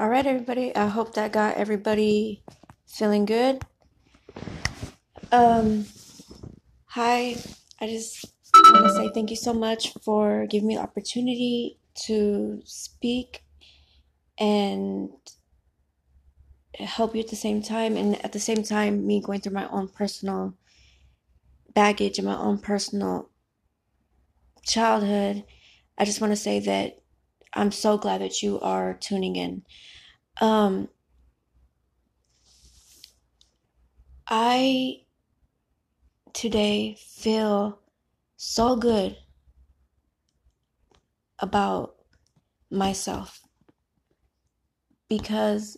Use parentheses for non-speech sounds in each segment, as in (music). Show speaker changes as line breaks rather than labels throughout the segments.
All
right, everybody. I hope that got everybody feeling good. Um, hi. I just want to say thank you so much for giving me the opportunity to speak and help you at the same time, and at the same time, me going through my own personal baggage and my own personal childhood. I just want to say that I'm so glad that you are tuning in. Um, I today feel so good about myself because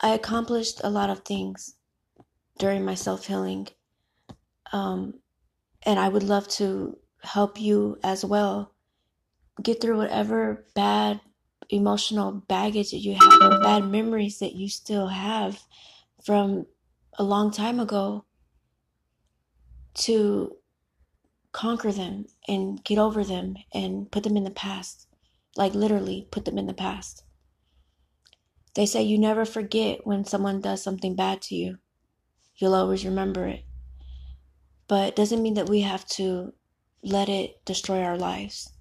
I accomplished a lot of things during my self healing. Um, and I would love to help you as well get through whatever bad emotional baggage that you have or bad memories that you still have from a long time ago to conquer them and get over them and put them in the past. Like literally put them in the past. They say you never forget when someone does something bad to you. You'll always remember it. But it doesn't mean that we have to let it destroy our lives.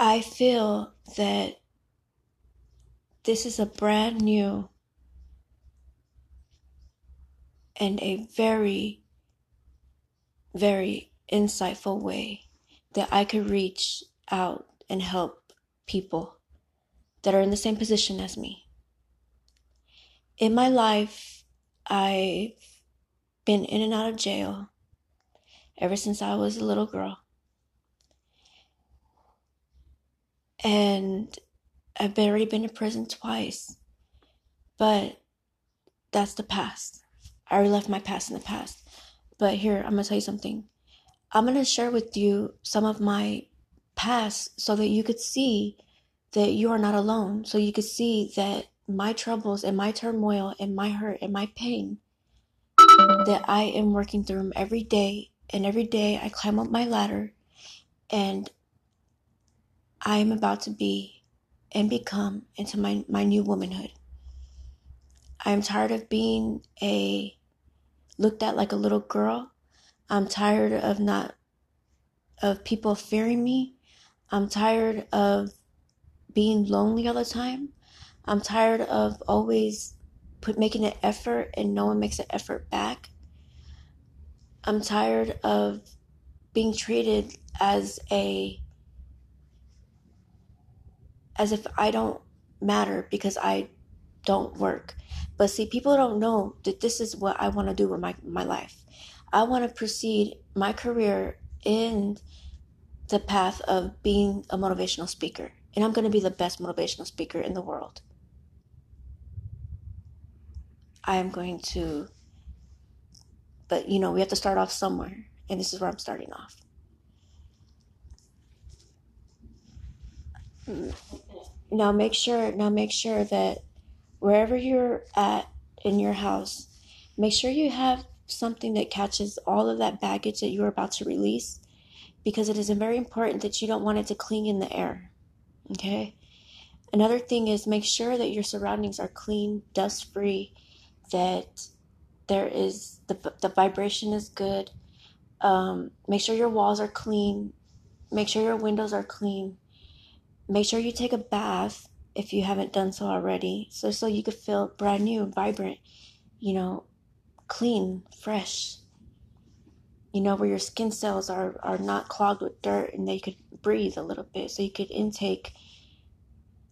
I feel that this is a brand new and a very, very insightful way that I could reach out and help people that are in the same position as me. In my life, I've been in and out of jail ever since I was a little girl. And I've already been to prison twice. But that's the past. I already left my past in the past. But here, I'm to tell you something. I'm to share with you some of my past so that you could see that you are not alone. So you could see that my troubles and my turmoil and my hurt and my pain that I am working through them every day. And every day I climb up my ladder and I am about to be and become into my, my new womanhood. I am tired of being a looked at like a little girl. I'm tired of not of people fearing me. I'm tired of being lonely all the time. I'm tired of always put making an effort and no one makes an effort back. I'm tired of being treated as a as if I don't matter because I don't work. But see, people don't know that this is what I want to do with my, my life. I want to proceed my career in the path of being a motivational speaker. And I'm going to be the best motivational speaker in the world. I am going to, but you know, we have to start off somewhere. And this is where I'm starting off. Mm. Now make sure, now make sure that wherever you're at in your house, make sure you have something that catches all of that baggage that you're about to release because it is very important that you don't want it to cling in the air. Okay? Another thing is make sure that your surroundings are clean, dust free, that there is the, the vibration is good. Um, make sure your walls are clean. Make sure your windows are clean. Make sure you take a bath if you haven't done so already. So so you could feel brand new, vibrant, you know, clean, fresh. You know, where your skin cells are are not clogged with dirt and they could breathe a little bit so you could intake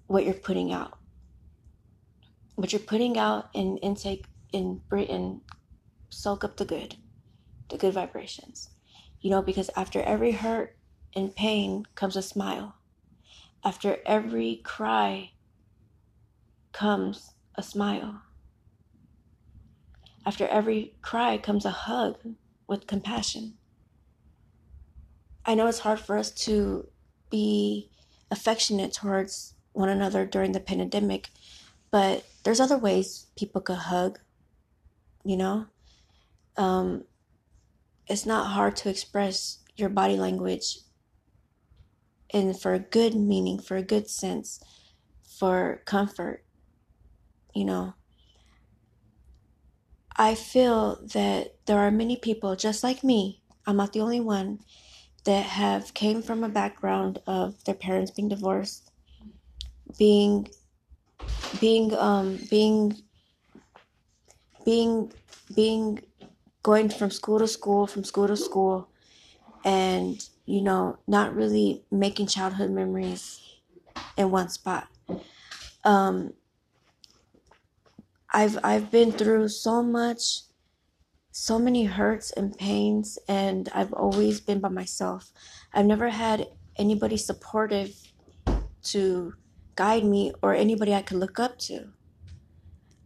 what you're putting out. What you're putting out and intake in Britain soak up the good, the good vibrations. You know, because after every hurt and pain comes a smile. After every cry comes a smile. After every cry comes a hug with compassion. I know it's hard for us to be affectionate towards one another during the pandemic, but there's other ways people could hug, you know? Um, it's not hard to express your body language and for a good meaning, for a good sense, for comfort you know, I feel that there are many people just like me. I'm not the only one that have came from a background of their parents being divorced, being being um being being being going from school to school, from school to school and you know, not really making childhood memories in one spot. Um I've I've been through so much so many hurts and pains and I've always been by myself. I've never had anybody supportive to guide me or anybody I could look up to.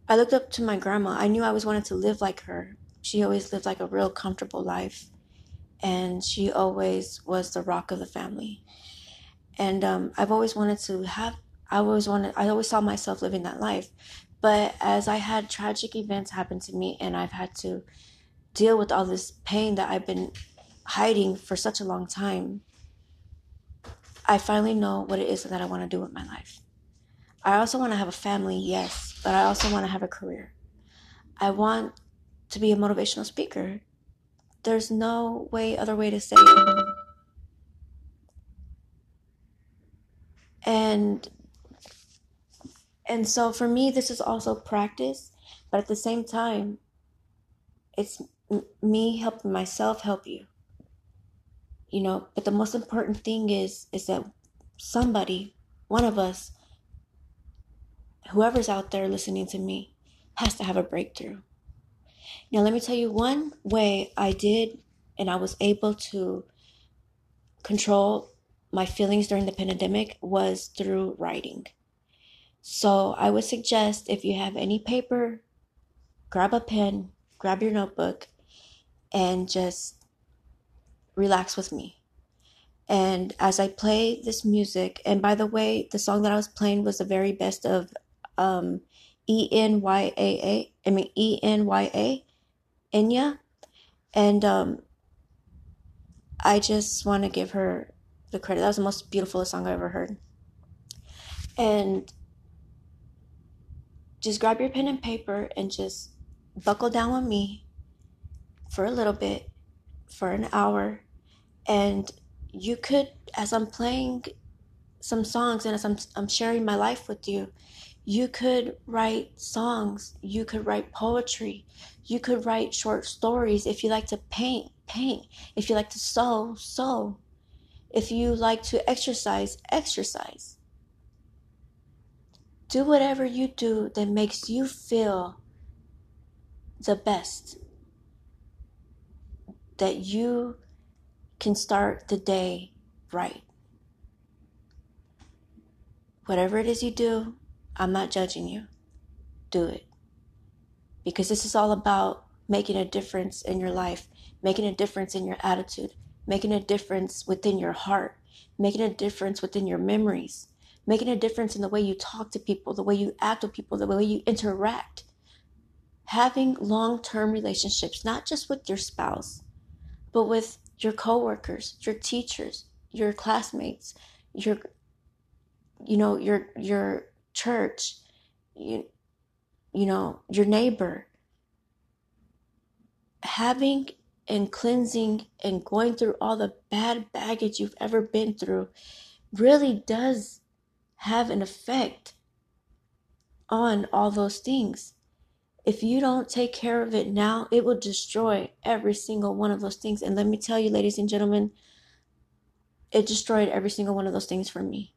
I looked up to my grandma. I knew I always wanted to live like her. She always lived like a real comfortable life and she always was the rock of the family. And um, I've always wanted to have I always wanted I always saw myself living that life. But as I had tragic events happen to me and I've had to deal with all this pain that I've been hiding for such a long time, I finally know what it is that I want to do with my life. I also want to have a family, yes, but I also want to have a career. I want to be a motivational speaker. There's no way other way to say it. And and so for me, this is also practice, but at the same time, it's me helping myself help you. you know but the most important thing is is that somebody one of us whoever's out there listening to me has to have a breakthrough now let me tell you one way i did and i was able to control my feelings during the pandemic was through writing so i would suggest if you have any paper grab a pen grab your notebook and just relax with me. And as I play this music, and by the way, the song that I was playing was the very best of um, E N Y A A. I mean E N Y A, Enya, and um, I just want to give her the credit. That was the most beautiful song I ever heard. And just grab your pen and paper and just buckle down with me for a little bit, for an hour, and you could, as I'm playing some songs and as I'm, I'm sharing my life with you, you could write songs, you could write poetry, you could write short stories. If you like to paint, paint. If you like to sew, sew. If you like to exercise, exercise. Do whatever you do that makes you feel the best that you can start the day right. Whatever it is you do, I'm not judging you. Do it. Because this is all about making a difference in your life, making a difference in your attitude, making a difference within your heart, making a difference within your memories, making a difference in the way you talk to people, the way you act with people, the way you interact. Having long term relationships, not just with your spouse, but with your coworkers, your teachers, your classmates, your you know, your your church, you you know, your neighbor. Having and cleansing and going through all the bad baggage you've ever been through really does have an effect on all those things if you don't take care of it now, it will destroy every single one of those things. And let me tell you, ladies and gentlemen, it destroyed every single one of those things for me.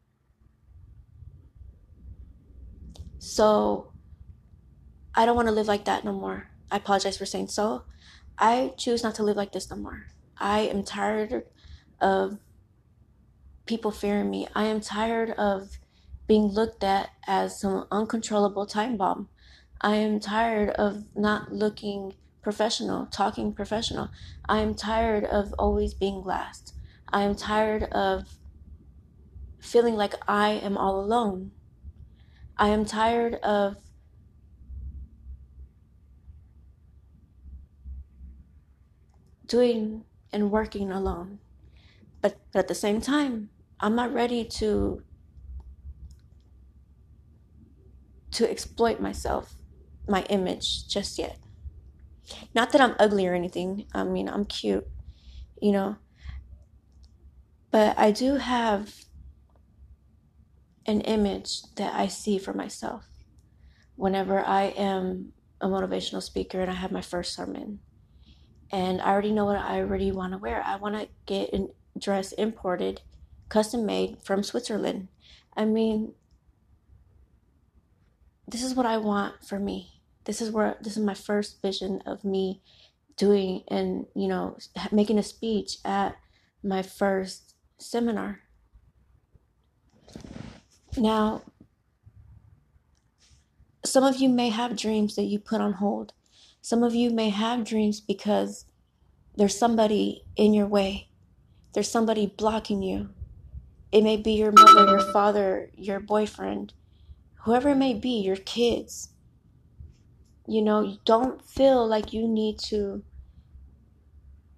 So I don't want to live like that no more. I apologize for saying so. I choose not to live like this no more. I am tired of people fearing me. I am tired of being looked at as some uncontrollable time bomb. I am tired of not looking professional, talking professional. I am tired of always being last. I am tired of feeling like I am all alone. I am tired of doing and working alone. But, but at the same time, I'm not ready to to exploit myself my image just yet. Not that I'm ugly or anything. I mean, I'm cute, you know. But I do have an image that I see for myself whenever I am a motivational speaker and I have my first sermon. And I already know what I already want to wear. I want to get a dress imported, custom made from Switzerland. I mean, this is what I want for me this is where this is my first vision of me doing and you know making a speech at my first seminar now some of you may have dreams that you put on hold. Some of you may have dreams because there's somebody in your way. There's somebody blocking you. It may be your mother your father your boyfriend whoever it may be your kids. You know, you don't feel like you need to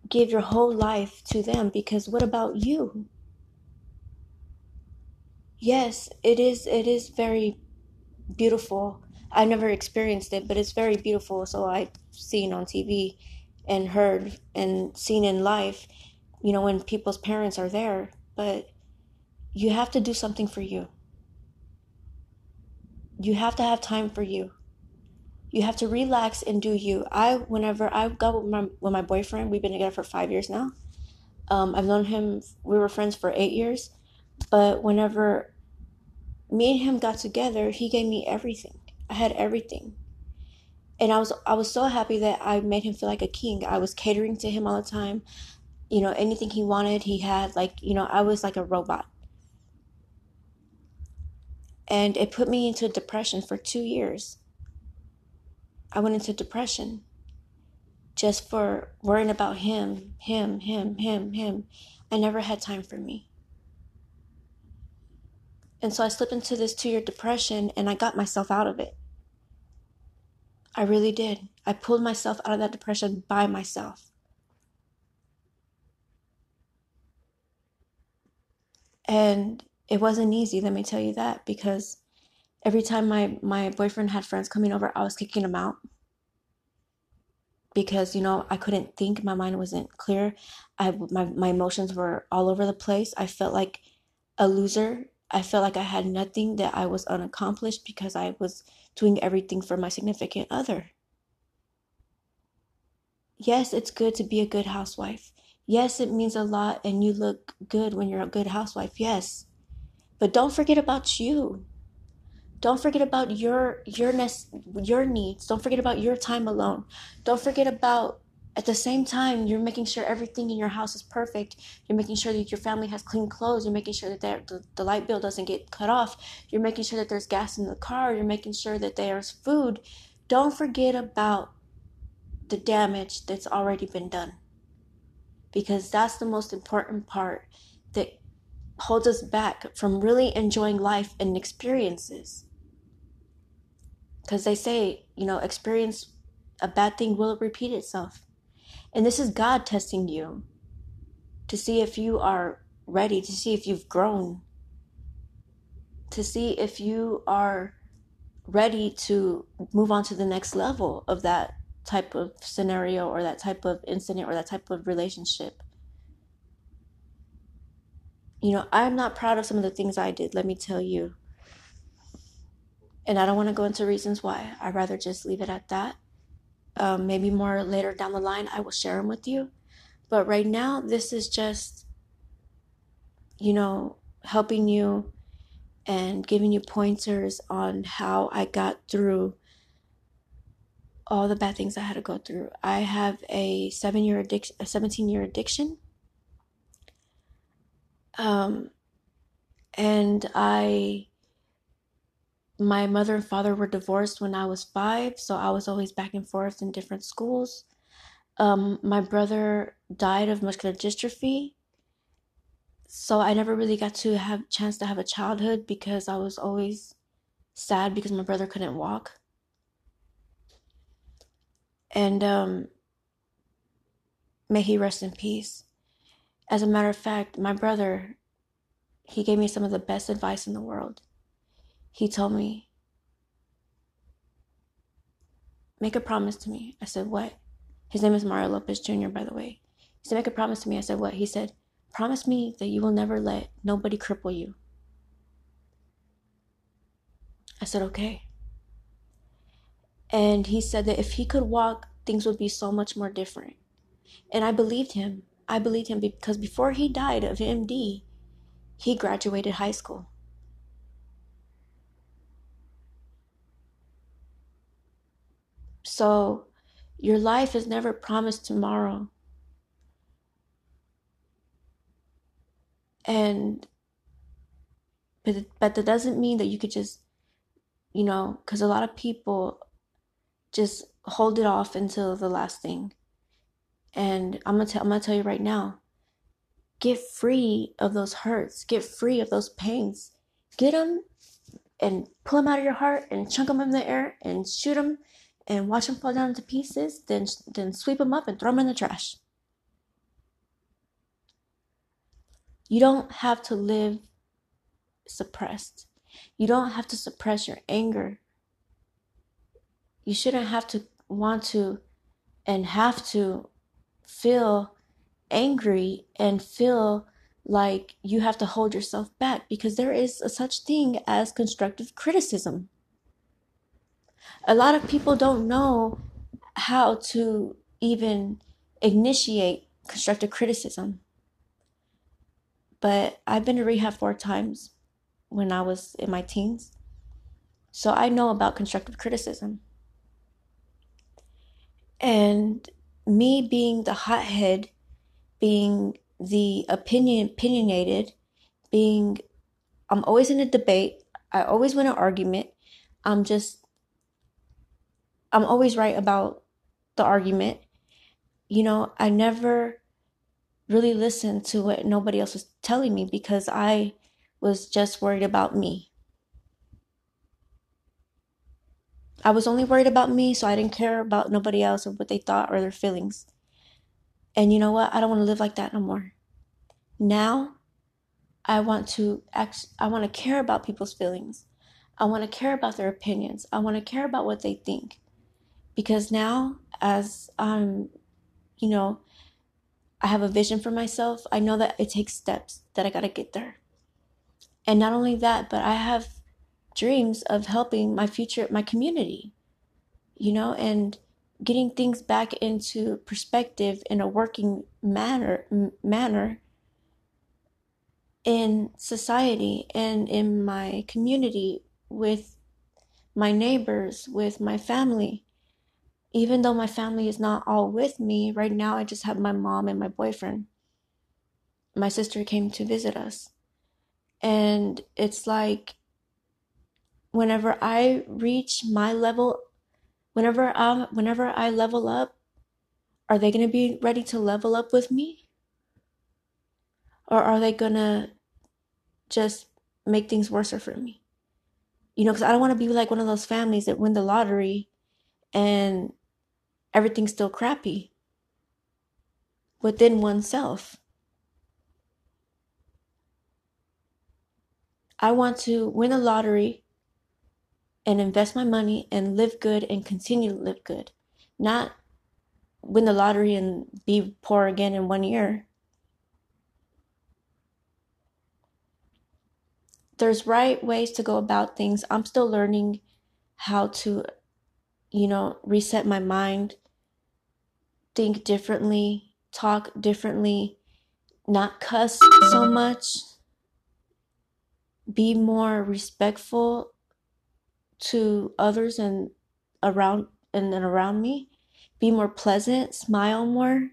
give your whole life to them because what about you? Yes, it is it is very beautiful. I've never experienced it, but it's very beautiful. So I've seen on TV and heard and seen in life, you know, when people's parents are there. But you have to do something for you. You have to have time for you. You have to relax and do you. I, whenever I go with my, with my boyfriend, we've been together for five years now. Um, I've known him, we were friends for eight years, but whenever me and him got together, he gave me everything. I had everything. And I was I was so happy that I made him feel like a king. I was catering to him all the time. You know, anything he wanted, he had like, you know, I was like a robot. And it put me into depression for 2 years. I went into depression just for worrying about him, him, him, him, him. I never had time for me. And so I slipped into this two year depression and I got myself out of it. I really did. I pulled myself out of that depression by myself. And it wasn't easy, let me tell you that, because every time my, my boyfriend had friends coming over, I was kicking them out because you know I couldn't think my mind wasn't clear I my my emotions were all over the place I felt like a loser I felt like I had nothing that I was unaccomplished because I was doing everything for my significant other yes it's good to be a good housewife yes it means a lot and you look good when you're a good housewife yes but don't forget about you don't forget about your your your needs. Don't forget about your time alone. Don't forget about at the same time you're making sure everything in your house is perfect. You're making sure that your family has clean clothes. You're making sure that the, the light bill doesn't get cut off. You're making sure that there's gas in the car. You're making sure that there's food. Don't forget about the damage that's already been done. Because that's the most important part that holds us back from really enjoying life and experiences because they say, you know, experience a bad thing will repeat itself. And this is God testing you to see if you are ready, to see if you've grown, to see if you are ready to move on to the next level of that type of scenario or that type of incident or that type of relationship. You know, I'm not proud of some of the things I did, let me tell you. And I don't want to go into reasons why. I'd rather just leave it at that. Um, maybe more later down the line, I will share them with you. But right now, this is just, you know, helping you and giving you pointers on how I got through all the bad things I had to go through. I have a seven year addiction, a 17 year addiction. Um, and I my mother and father were divorced when I was five, so I was always back and forth in different schools. Um, my brother died of muscular dystrophy, so I never really got to have a chance to have a childhood because I was always sad because my brother couldn't walk. And um, may he rest in peace. As a matter of fact, my brother, he gave me some of the best advice in the world he told me, Make a promise to me. I said, What? His name is Mario Lopez Jr., by the way. He said, Make a promise to me. I said, What? He said, Promise me that you will never let nobody cripple you. I said, Okay. And he said that if he could walk, things would be so much more different. And I believed him. I believed him because before he died of MD, he graduated high school. So your life is never promised tomorrow. And but but that doesn't mean that you could just you know, cuz a lot of people just hold it off until the last thing. And I'm going to tell I'm going to tell you right now. Get free of those hurts. Get free of those pains. Get them and pull them out of your heart and chunk them in the air and shoot them and watch them fall down into pieces, then then sweep them up and throw them in the trash. You don't have to live suppressed. You don't have to suppress your anger. You shouldn't have to want to and have to feel angry and feel like you have to hold yourself back because there is a such thing as constructive criticism a lot of people don't know how to even initiate constructive criticism. but I've been to rehab four times when I was in my teens. So I know about constructive criticism. And me being the hothead, being the opinion opinionated, being I'm always in a debate, I always win an argument. I'm just I'm always right about the argument. You know, I never really listened to what nobody else was telling me because I was just worried about me. I was only worried about me, so I didn't care about nobody else or what they thought or their feelings. And you know what? I don't want to live like that no more. Now, I want to act, I want to care about people's feelings. I want to care about their opinions. I want to care about what they think. Because now, as I'm, you know, I have a vision for myself, I know that it takes steps that I got to get there. And not only that, but I have dreams of helping my future, my community, you know, and getting things back into perspective in a working manner, manner in society and in my community with my neighbors, with my family. Even though my family is not all with me, right now I just have my mom and my boyfriend. My sister came to visit us. And it's like whenever I reach my level, whenever I whenever I level up, are they going to be ready to level up with me? Or are they going to just make things worse for me? You know, because I don't want to be like one of those families that win the lottery and everything's still crappy within oneself. I want to win a lottery and invest my money and live good and continue to live good, not win the lottery and be poor again in one year. There's right ways to go about things. I'm still learning how to, you know, reset my mind, think differently, talk differently, not cuss so much, be more respectful to others and around and around me, be more pleasant, smile more.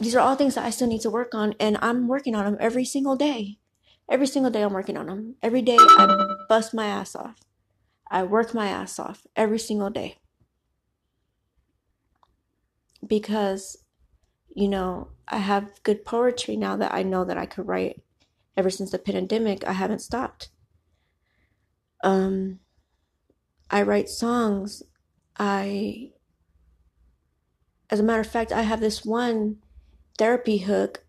These are all things that I still need to work on, and I'm working on them every single day. Every single day, I'm working on them. Every day, I bust my ass off. I work my ass off every single day. Because, you know, I have good poetry now that I know that I could write. Ever since the pandemic, I haven't stopped. Um, I write songs. I, as a matter of fact, I have this one therapy hook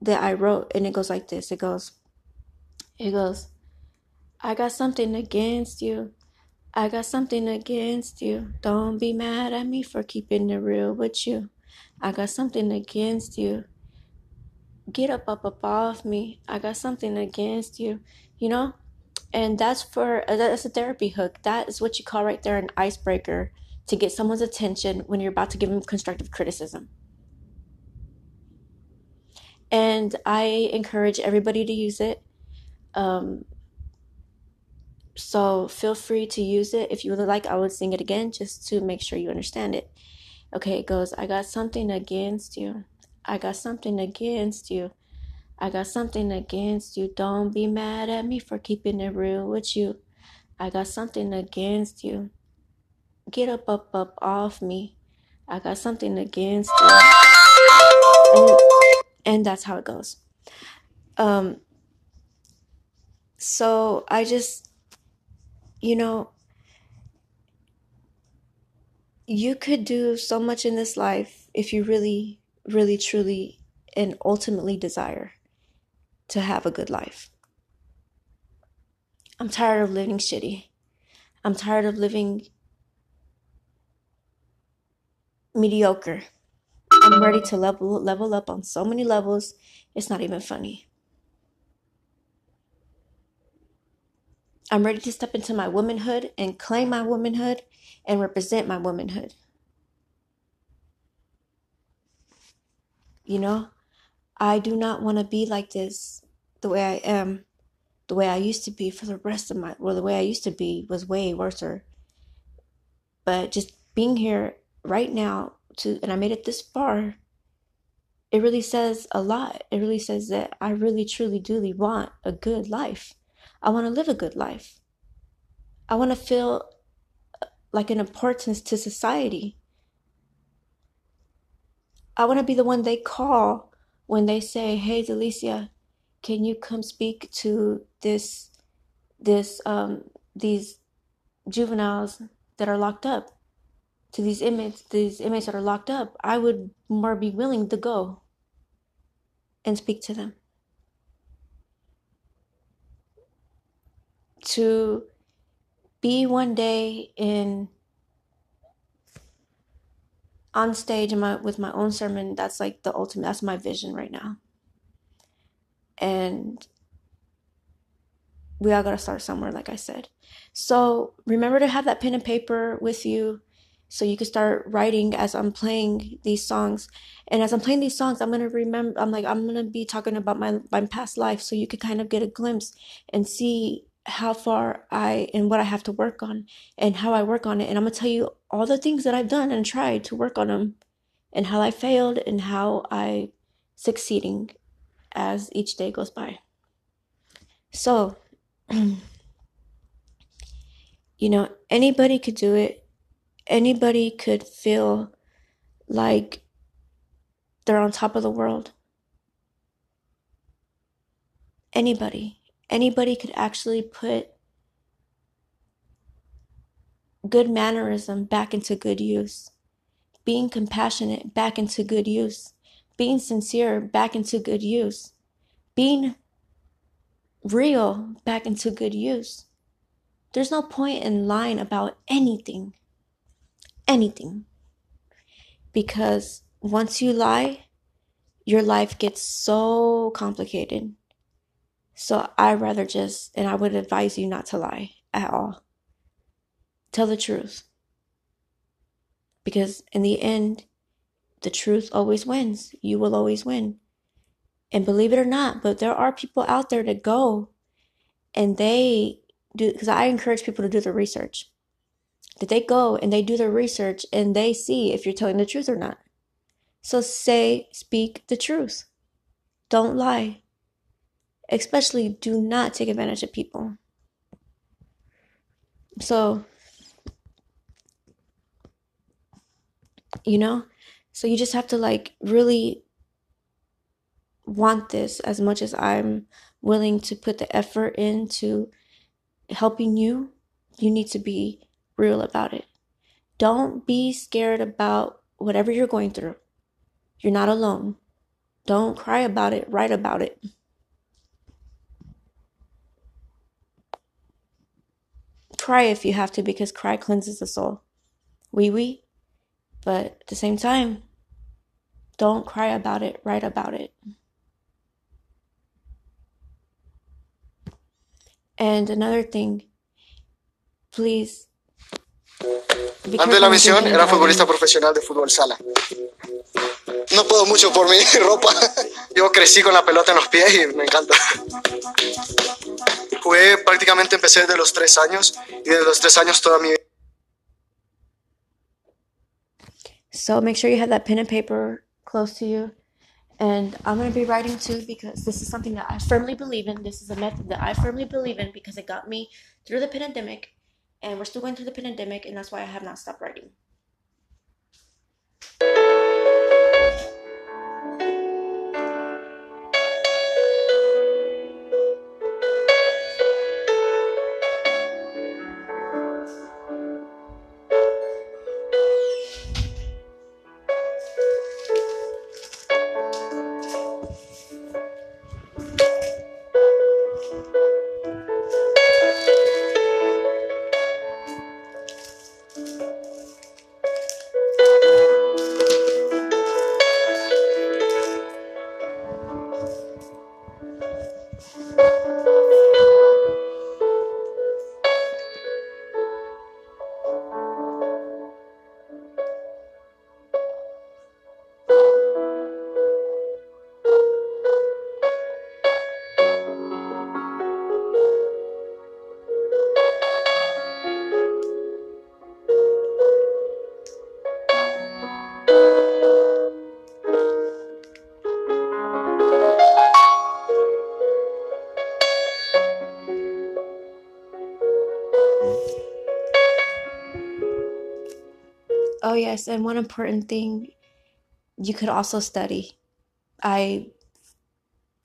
that I wrote, and it goes like this. It goes, it goes, I got something against you. I got something against you. Don't be mad at me for keeping it real with you. I got something against you. Get up, up, up off me. I got something against you. You know? and that's for uh, that's a therapy hook that is what you call right there an icebreaker to get someone's attention when you're about to give them constructive criticism and i encourage everybody to use it um, so feel free to use it if you would like i would sing it again just to make sure you understand it okay it goes i got something against you i got something against you I got something against you. Don't be mad at me for keeping it real with you. I got something against you. Get up, up, up off me. I got something against you. And, and that's how it goes. Um, so I just, you know, you could do so much in this life if you really, really, truly, and ultimately desire to have a good life. I'm tired of living shitty. I'm tired of living mediocre. I'm ready to level level up on so many levels. It's not even funny. I'm ready to step into my womanhood and claim my womanhood and represent my womanhood. You know, I do not want to be like this the way I am, the way I used to be for the rest of my, well, the way I used to be was way worse. But just being here right now to, and I made it this far, it really says a lot. It really says that I really, truly, duly want a good life. I want to live a good life. I want to feel like an importance to society. I want to be the one they call when they say, "Hey, Delicia, can you come speak to this, this, um, these juveniles that are locked up, to these inmates, these inmates that are locked up?" I would more be willing to go and speak to them. To be one day in on stage in my with my own sermon that's like the ultimate that's my vision right now. And we all got to start somewhere like i said. So remember to have that pen and paper with you so you can start writing as i'm playing these songs. And as i'm playing these songs i'm to remember i'm like i'm to be talking about my my past life so you could kind of get a glimpse and see how far I and what I have to work on and how I work on it. And I'm going to tell you all the things that I've done and tried to work on them and how I failed and how I succeeding as each day goes by. So, (clears throat) you know, anybody could do it. Anybody could feel like they're on top of the world. Anybody anybody could actually put good mannerism back into good use, being compassionate back into good use, being sincere back into good use, being real back into good use. There's no point in lying about anything. Anything. Because once you lie, your life gets so complicated. So I'd rather just, and I would advise you not to lie at all. Tell the truth. Because in the end, the truth always wins. You will always win. And believe it or not, but there are people out there that go and they do, because I encourage people to do the research. That they go and they do the research and they see if you're telling the truth or not. So say, speak the truth. Don't lie especially do not take advantage of people. So, you know, so you just have to like really want this as much as I'm willing to put the effort into helping you. You need to be real about it. Don't be scared about whatever you're going through. You're not alone. Don't cry about it, write about it. Cry if you have to because cry cleanses the soul. Oui, oui. But at the same time, don't cry about it, write about it. And another thing, please.
Antes de la misión era futbolista profesional de fútbol sala. No puedo mucho por mi (laughs) ropa. Yo crecí con la pelota en los pies y me encanta. Jugué prácticamente, empecé desde los tres años y desde los tres años toda mi vida.
So make sure you have that pen and paper close to you. And I'm going to be writing too because this is something that I firmly believe in. This is a method that I firmly believe in because it got me through the pandemic. And we're still going through the pandemic, and that's why I have not stopped writing. And one important thing you could also study. I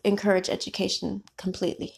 encourage education completely.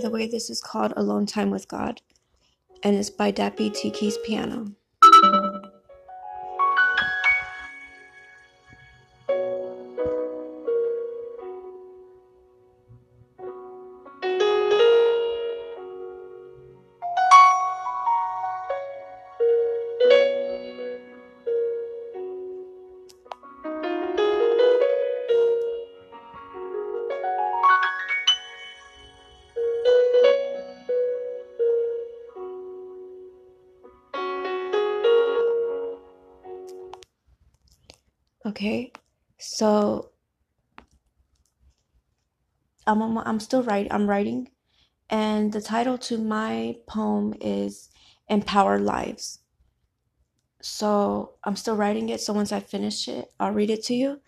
By the way, this is called Alone Time with God, and it's by Dappy T Keys Piano. I'm I'm, still writing. I'm writing, and the title to my poem is "Empower Lives." So I'm still writing it. So once I finish it, I'll read it to you.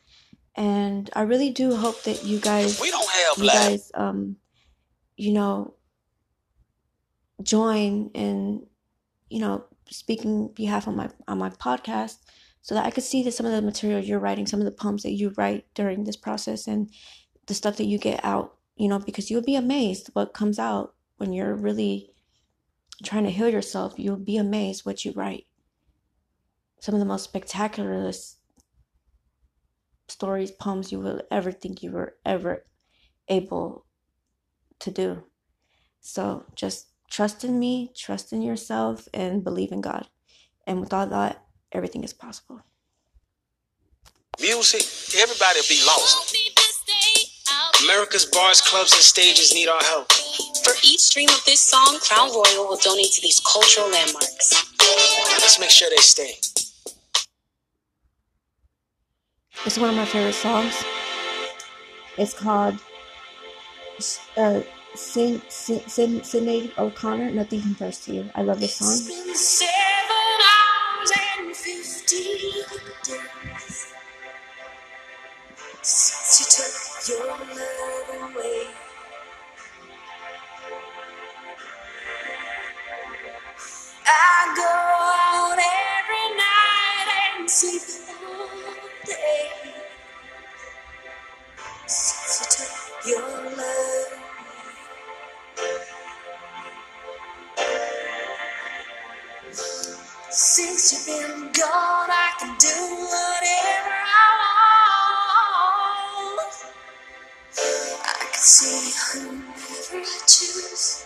And I really do hope that you guys,
We don't have
you
life.
guys, um, you know, join in, you know, speaking behalf on my on my podcast, so that I could see that some of the material you're writing, some of the poems that you write during this process, and the stuff that you get out, you know, because you'll be amazed what comes out when you're really trying to heal yourself. You'll be amazed what you write. Some of the most spectacular stories, poems you will ever think you were ever able to do. So just trust in me, trust in yourself, and believe in God. And with all that, everything is possible.
Music, everybody be lost. America's bars, clubs, and stages need our help.
For each stream of this song, Crown Royal will donate to these cultural landmarks.
Let's make sure they stay.
It's one of my favorite songs. It's called uh, Sin, Sin, Sin, Sinead O'Connor. Nothing compares to you. I love this song.
It's your love away. I go out every night and sleep all day since you took your love Since you've been gone, I can do whatever See whoever I choose.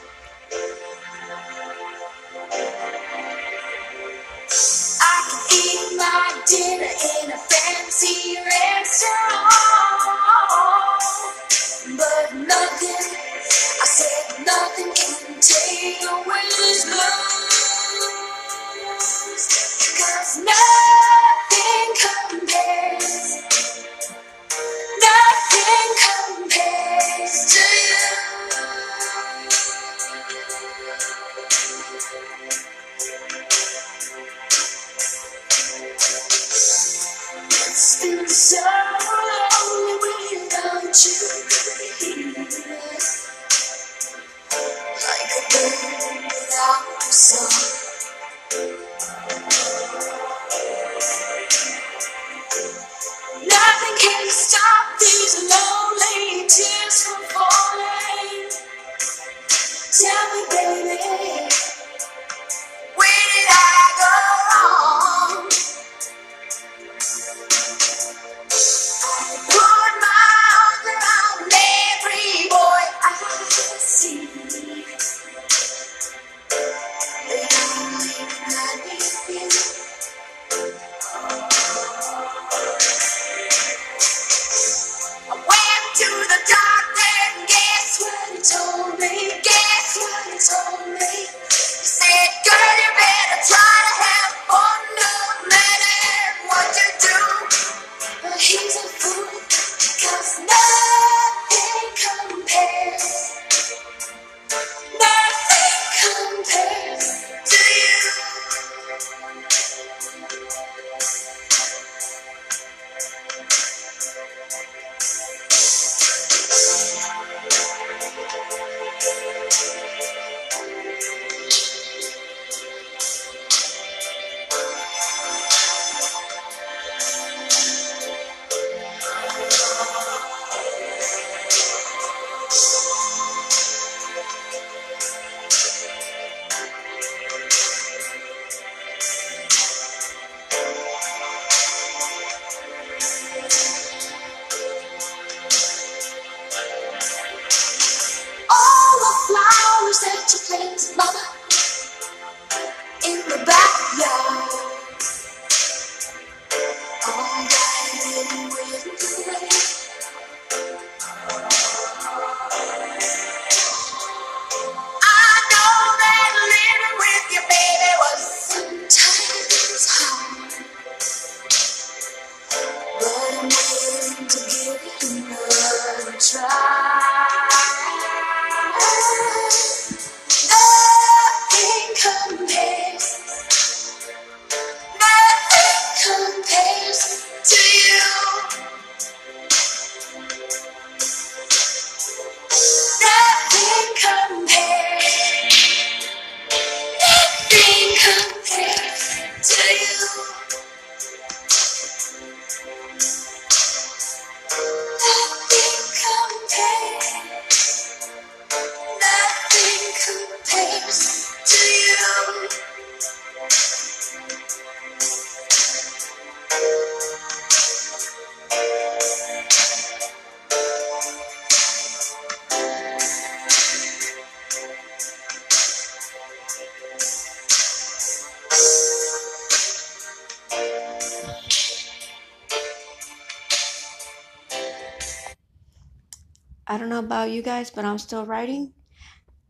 I
don't know about you guys, but I'm still writing.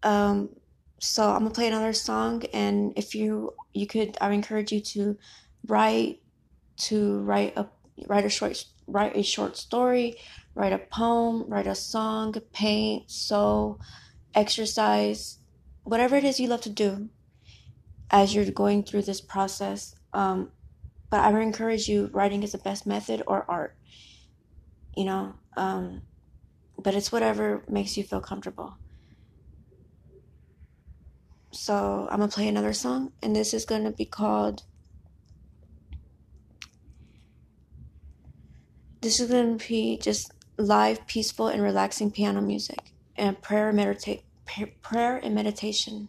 Um, so I'm gonna play another song, and if you you could, I would encourage you to write to write a write a short write a short story, write a poem, write a song, paint, sew, exercise, whatever it is you love to do as you're going through this process. Um, but I would encourage you, writing is the best method or art, you know, um, but it's whatever makes you feel comfortable. So I'm gonna play another song, and this is gonna be called. This is gonna be just live, peaceful, and relaxing piano music, and prayer, meditate, prayer and meditation.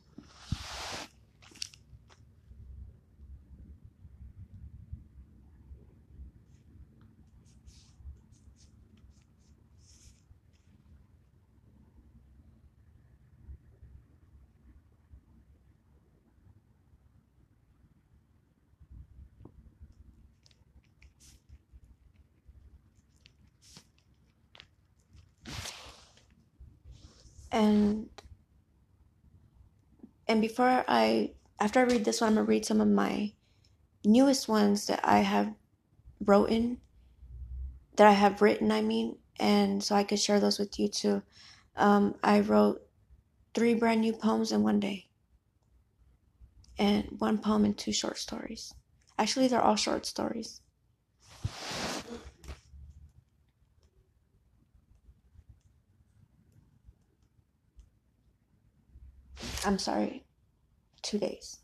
and and before I after I read this one, I'm gonna read some of my newest ones that I have written that I have written. I mean, and so I could share those with you too. Um, I wrote three brand new poems in one day, and one poem and two short stories. Actually, they're all short stories. I'm sorry, two days.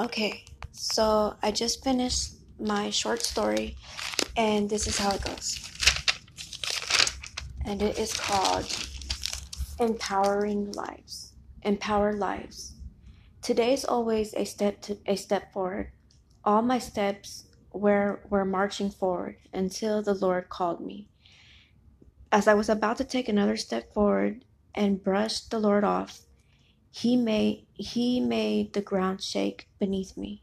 Okay, so I just finished my short story, and this is how it goes. And it is called Empowering Lives. Empower Lives. Today's always a step to a step forward. All my steps were were marching forward until the Lord called me. As I was about to take another step forward and brush the Lord off, he made he made the ground shake beneath me.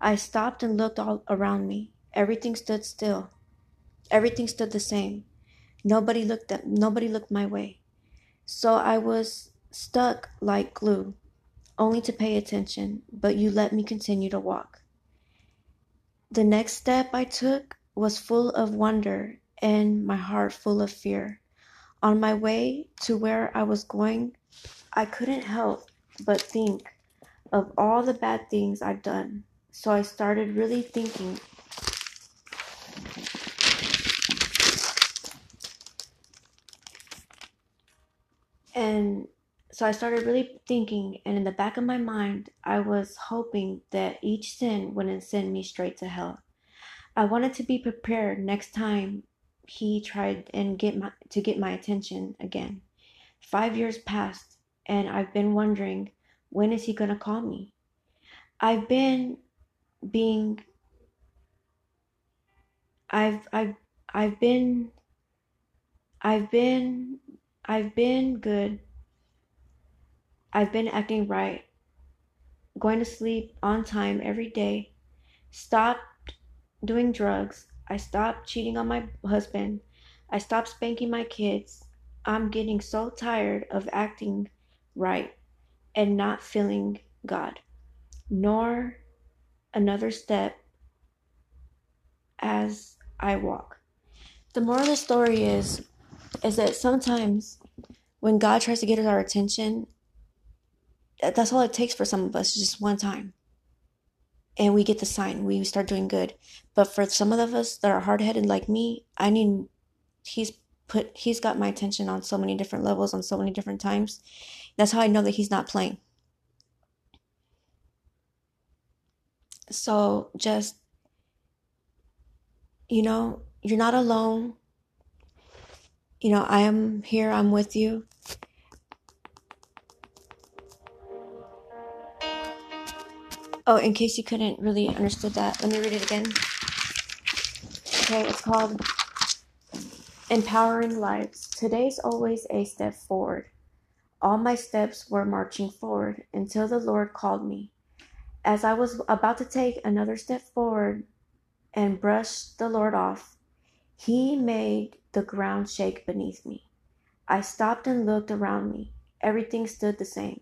I stopped and looked all around me. Everything stood still. Everything stood the same. Nobody looked at nobody looked my way. So I was stuck like glue, only to pay attention, but you let me continue to walk. The next step I took was full of wonder and my heart full of fear. On my way to where I was going, I couldn't help but think of all the bad things I've done. So I started really thinking and so I started really thinking, and in the back of my mind, I was hoping that each sin wouldn't send me straight to hell. I wanted to be prepared next time he tried and get my to get my attention again. Five years passed, and I've been wondering when is he gonna call me. I've been being I've I've I've been I've been I've been good. I've been acting right. Going to sleep on time every day. Stopped doing drugs. I stopped cheating on my husband. I stopped spanking my kids. I'm getting so tired of acting right and not feeling God, nor another step as I walk. The moral of the story is is that sometimes when God tries to get our attention, that's all it takes for some of us, just one time. And we get the sign, we start doing good. But for some of us that are hard headed like me, I need, he's put, he's got my attention on so many different levels, on so many different times. That's how I know that he's not playing. So just, you know, you're not alone. You know, I am here, I'm with you. Oh, in case you couldn't really understood that, let me read it again. Okay, it's called Empowering Lives. Today's always a step forward. All my steps were marching forward until the Lord called me. As I was about to take another step forward and brush the Lord off, He made the ground shake beneath me. I stopped and looked around me. Everything stood the same.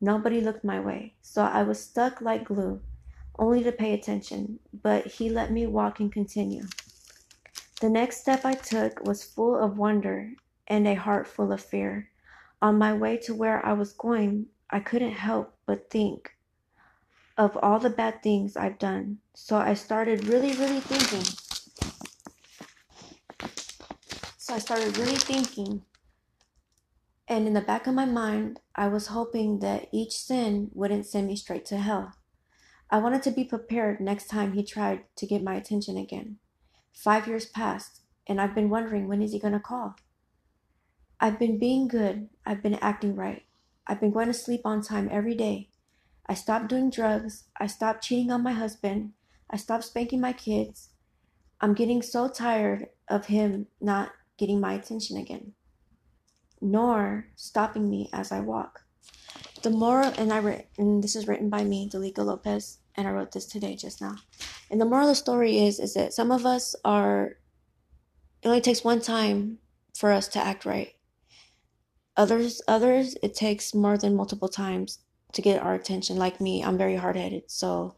Nobody looked my way, so I was stuck like glue, only to pay attention, but he let me walk and continue. The next step I took was full of wonder and a heart full of fear. On my way to where I was going, I couldn't help but think of all the bad things I've done. So I started really, really thinking. So I started really thinking and in the back of my mind, I was hoping that each sin wouldn't send me straight to hell. I wanted to be prepared next time he tried to get my attention again. Five years passed, and I've been wondering when is he going to call? I've been being good. I've been acting right. I've been going to sleep on time every day. I stopped doing drugs. I stopped cheating on my husband. I stopped spanking my kids. I'm getting so tired of him not getting my attention again nor stopping me as I walk. The moral, and I and this is written by me, Delica Lopez, and I wrote this today just now. And the moral of the story is, is that some of us are. It only takes one time for us to act right. Others, others, it takes more than multiple times to get our attention. Like me, I'm very hard headed, so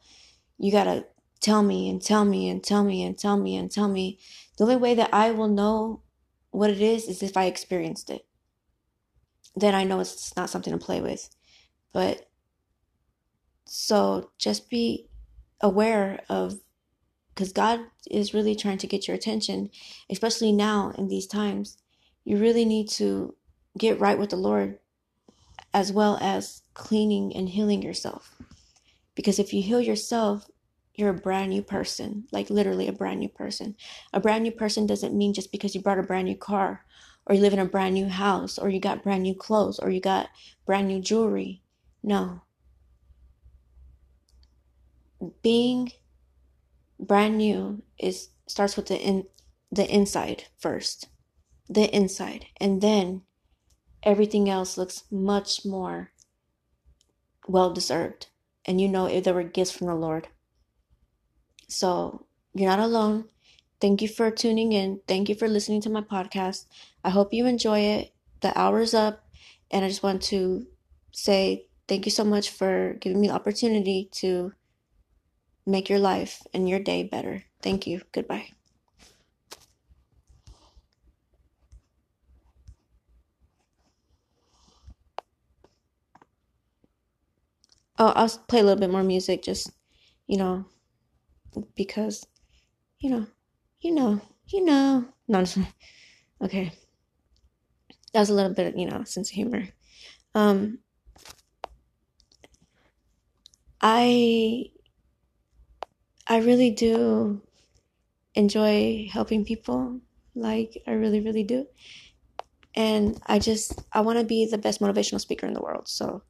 you gotta tell me and tell me and tell me and tell me and tell me. The only way that I will know what it is is if I experienced it then I know it's not something to play with. But so just be aware of because God is really trying to get your attention, especially now in these times. You really need to get right with the Lord as well as cleaning and healing yourself. Because if you heal yourself, you're a brand new person, like literally a brand new person. A brand new person doesn't mean just because you brought a brand new car or you live in a brand new house or you got brand new clothes or you got brand new jewelry. No. Being brand new is starts with the in the inside first. The inside and then everything else looks much more well deserved. And you know if there were gifts from the Lord. So you're not alone. Thank you for tuning in. Thank you for listening to my podcast. I hope you enjoy it. The hour's up, and I just want to say thank you so much for giving me the opportunity to make your life and your day better. Thank you. Goodbye. Oh, I'll play a little bit more music, just, you know, because, you know, you know, you know. No, okay. That was a little bit, you know, sense of humor. Um, I, I really do enjoy helping people. Like, I really, really do. And I just, I want to be the best motivational speaker in the world. So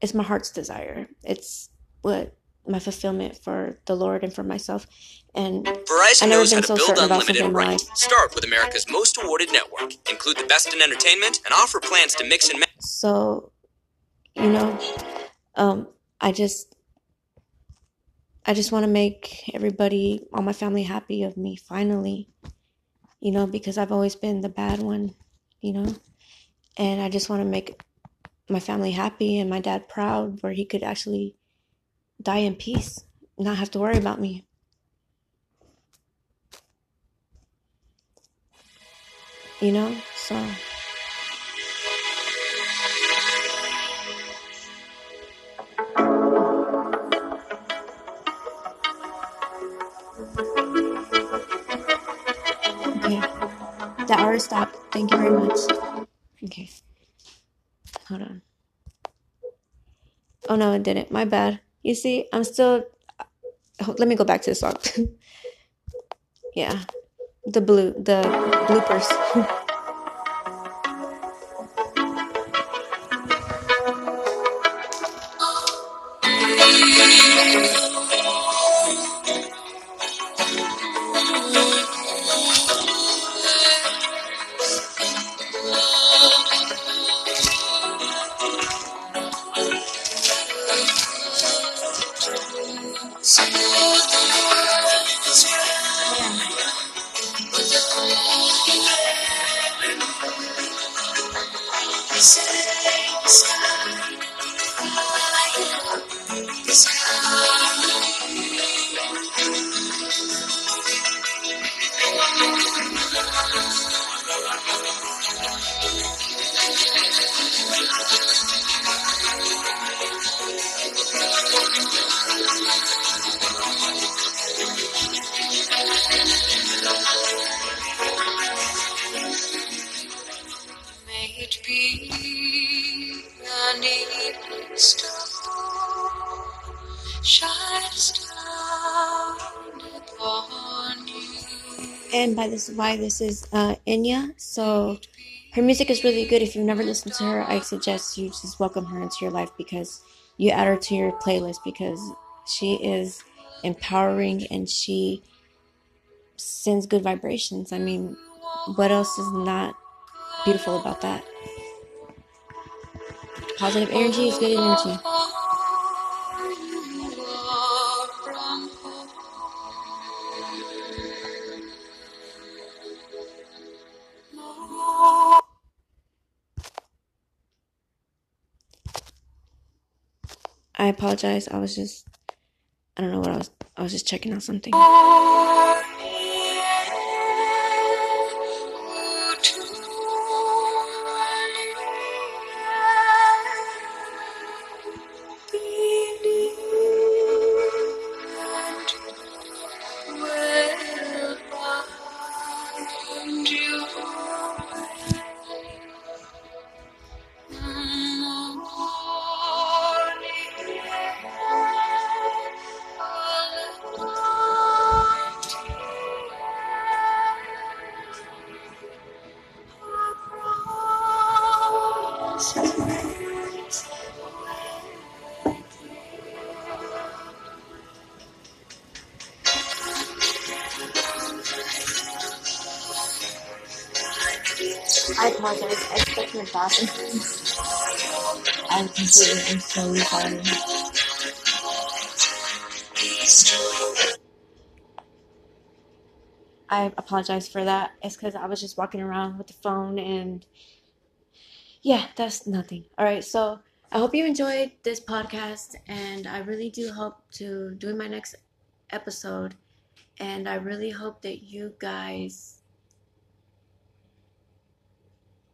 it's my heart's desire. It's what my fulfillment for the Lord and for myself. And
Verizon knows how to
so
build unlimited right.
life.
Start with America's most awarded network. Include the best in entertainment and offer plans to mix and match.
So, you know, um, I just, I just want to make everybody, all my family, happy of me finally. You know, because I've always been the bad one. You know, and I just want to make my family happy and my dad proud, where he could actually die in peace, not have to worry about me. You know, so. The hour stopped. Thank you very much. Okay. Hold on. Oh no, it didn't. My bad. You see, I'm still. Let me go back to the song. (laughs) yeah. The blue, the bloopers. (laughs) this is uh, Enya. So her music is really good. If you've never listened to her, I suggest you just welcome her into your life because you add her to your playlist because she is empowering and she sends good vibrations. I mean, what else is not beautiful about that? Positive energy is good energy. I apologize. I was just, I don't know what I was. I was just checking out something. Oh. Apologize for that. It's because I was just walking around with the phone and yeah, that's nothing. All right, so I hope you enjoyed this podcast and I really do hope to do my next episode and I really hope that you guys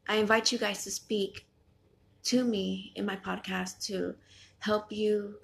I invite you guys to speak to me in my podcast to help you